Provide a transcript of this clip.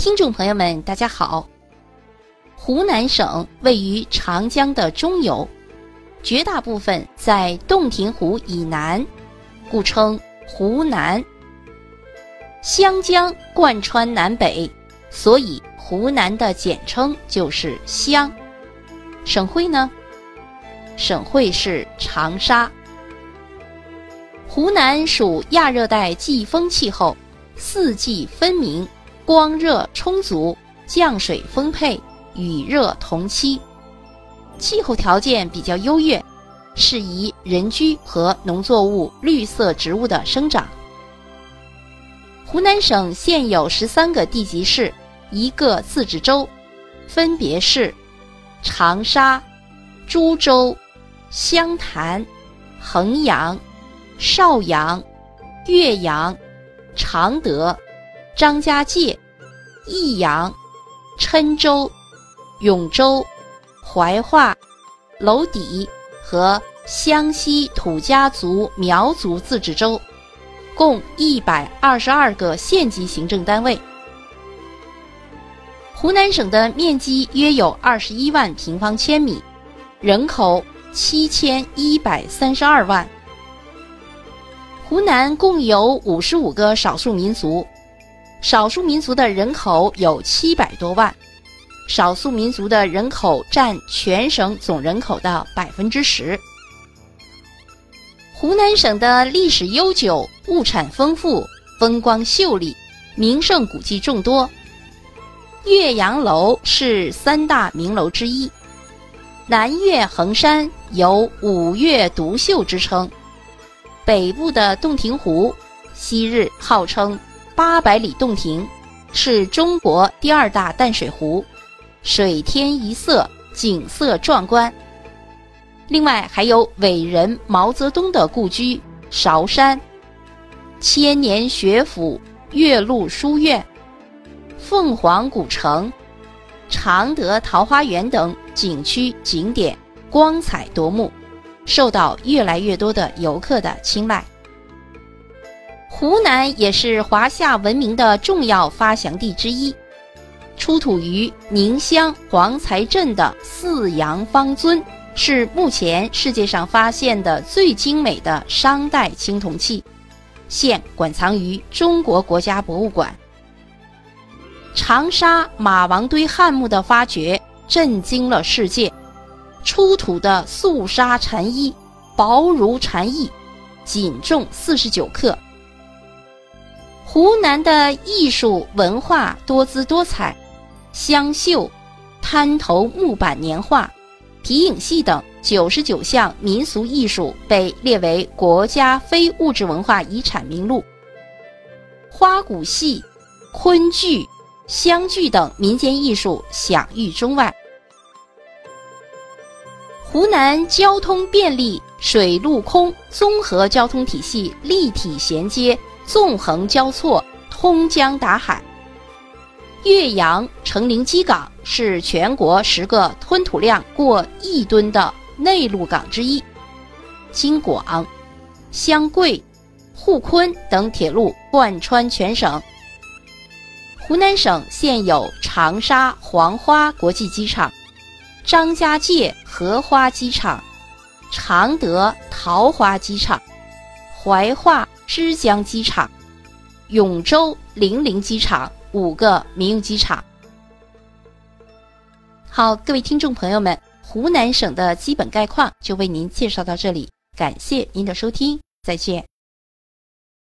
听众朋友们，大家好。湖南省位于长江的中游，绝大部分在洞庭湖以南，故称湖南。湘江贯穿南北，所以湖南的简称就是湘。省会呢？省会是长沙。湖南属亚热带季风气候，四季分明。光热充足，降水丰沛，雨热同期，气候条件比较优越，适宜人居和农作物、绿色植物的生长。湖南省现有十三个地级市，一个自治州，分别是长沙、株洲、湘潭、衡阳、邵阳、岳阳、常德。张家界、益阳、郴州、永州、怀化、娄底和湘西土家族苗族自治州，共一百二十二个县级行政单位。湖南省的面积约有二十一万平方千米，人口七千一百三十二万。湖南共有五十五个少数民族。少数民族的人口有七百多万，少数民族的人口占全省总人口的百分之十。湖南省的历史悠久，物产丰富，风光秀丽，名胜古迹众多。岳阳楼是三大名楼之一，南岳衡山有“五岳独秀”之称，北部的洞庭湖，昔日号称。八百里洞庭是中国第二大淡水湖，水天一色，景色壮观。另外还有伟人毛泽东的故居韶山、千年学府岳麓书院、凤凰古城、常德桃花源等景区景点，光彩夺目，受到越来越多的游客的青睐。湖南也是华夏文明的重要发祥地之一，出土于宁乡黄才镇的四羊方尊是目前世界上发现的最精美的商代青铜器，现馆藏于中国国家博物馆。长沙马王堆汉墓的发掘震惊了世界，出土的素纱禅衣薄如蝉翼，仅重四十九克。湖南的艺术文化多姿多彩，湘绣、滩头木板年画、皮影戏等九十九项民俗艺术被列为国家非物质文化遗产名录。花鼓戏、昆剧、湘剧等民间艺术享誉中外。湖南交通便利，水陆空综合交通体系立体衔接。纵横交错，通江达海。岳阳成陵矶港是全国十个吞吐量过亿吨的内陆港之一。京广、湘桂、沪昆等铁路贯穿全省。湖南省现有长沙黄花国际机场、张家界荷花机场、常德桃花机场、怀化。枝江机场、永州零陵机场五个民用机场。好，各位听众朋友们，湖南省的基本概况就为您介绍到这里，感谢您的收听，再见。